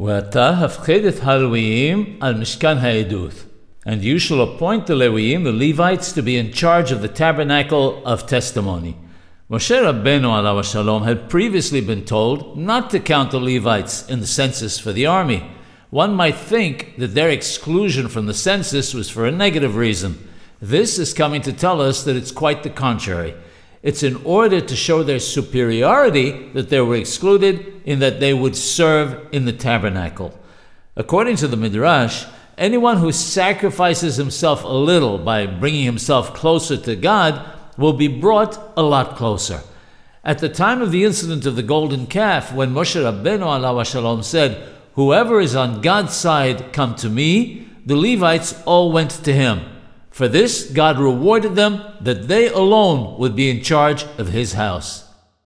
ועתה הפחד את הלוויים על משכן העדות. And you shall appoint the Leviim, the Levites, to be in charge of the tabernacle of testimony. Moshe Rabbeinu alav shalom had previously been told not to count the Levites in the census for the army. One might think that their exclusion from the census was for a negative reason. This is coming to tell us that it's quite the contrary. It's in order to show their superiority that they were excluded in that they would serve in the tabernacle. According to the Midrash, anyone who sacrifices himself a little by bringing himself closer to God will be brought a lot closer. At the time of the incident of the golden calf, when Moshe Rabbeinu alav shalom said, Whoever is on God's side, come to me, the Levites all went to him. For this, God rewarded them that they alone would be in charge of his house.